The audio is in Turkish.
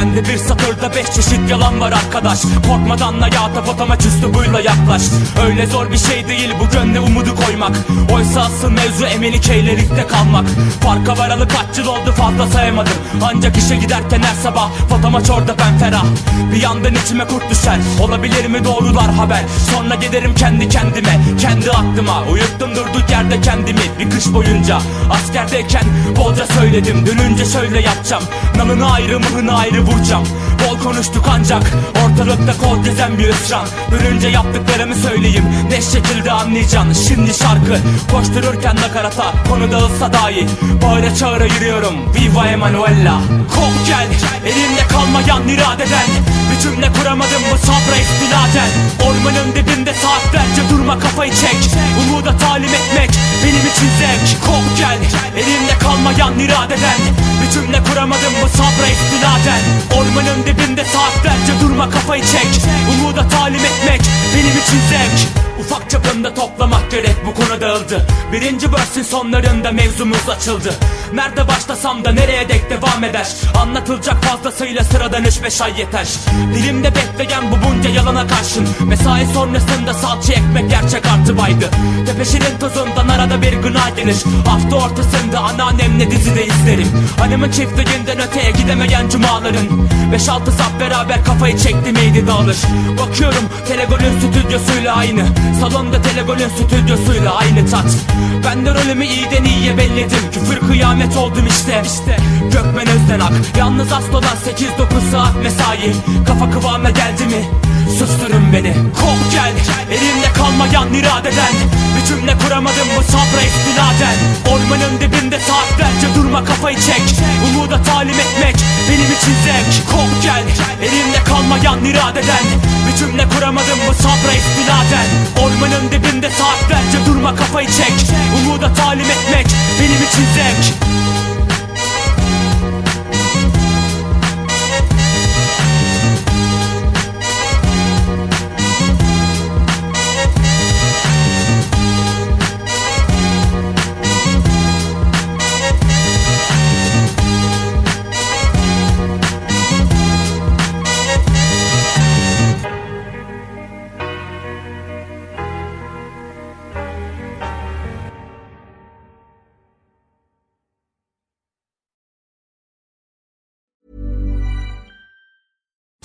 Bende bir satırda beş çeşit yalan var arkadaş. Korkmadan hayata fotomaç üslubuyla yaklaş. Öyle zor bir şey değil bu gönle umudu koymak. Oysa asıl mevzu emelikeyle kalmak. Farka varalı kaç yıl oldu fazla sayamadım. Ancak işe giderken her sabah fotomaç orada ben ferah. Bir yandan içime kurt düşer Olabilir mi doğrular haber? Sonra giderim kendi kendime Kendi aklıma. Uyuttum durduk yerde kendimi Bir kış boyunca. Askerdeyken bolca söyledim Dönünce şöyle yapacağım. Nalını ayrı mıhını ayrı vuracağım. Bol konuştuk ancak ortalıkta kol gezen bir ısran Görünce yaptıklarımı söyleyeyim ne şekilde anlayacaksın. Şimdi şarkı koştururken nakarata konu dağılsa dahi Bağıra çağıra yürüyorum. Viva Emanuela Kop gel. Elimde kalmayan iradeden Bir cümle kuramadım bu sabra istiladen. Ormanın dibinde saatlerce durma kafayı çek. Umuda talim etmek benim için zevk. Kop gel. Elimde kalmayan iradeden Bir cümle kuramadım bu sabra istiladen Ormanın dibinde saatlerce durma kafayı çek. Umuda talim etmek benim için zevk. Ufak çapında toplamak gerek bu konu dağıldı. Birinci versin sonlarında mevzumuz açıldı Nerede başlasam da nereye dek devam eder? Anlatılacak fazlasıyla sıradan üç beş ay yeter. Dilimde bekleyen bu bunca yalana karşın. Mesai sonrasında salça ekmek gerçek artı baydı. Tepeşinin tozundan arada bir gına gelir Hafta ortasında anneannemle dizide izlerim. Hanımın çiftliğinden öteye gidemeyen cumaların. Beş altı saat beraber kafayı çekti miydi dağılır. Bakıyorum Telegol'ün stüdyosuyla aynı. Salonda Telegol'ün stüdyosuyla aynı tat. Ben de rolümü iyiden iyiye belledim. Küfür kıyamet oldum işte. İşte Gökmen Özdenak Yalnız aslodan 8-9 saat mesai. Kafa kıvamına geldi mi? Susturun beni. Kop gel. Elimde kalmayan iradeden. Bir kuramadım bu sabra istinaden. Ormanın dibinde saatlerce durma kafayı çek. Umuda talim etmek benim için zevk. Kop gel. Elimde kalmayan iradeden. Bir kuramadım bu sabra istinaden. Ormanın dibinde saatlerce durma kafayı çek. Umuda talim etmek transaction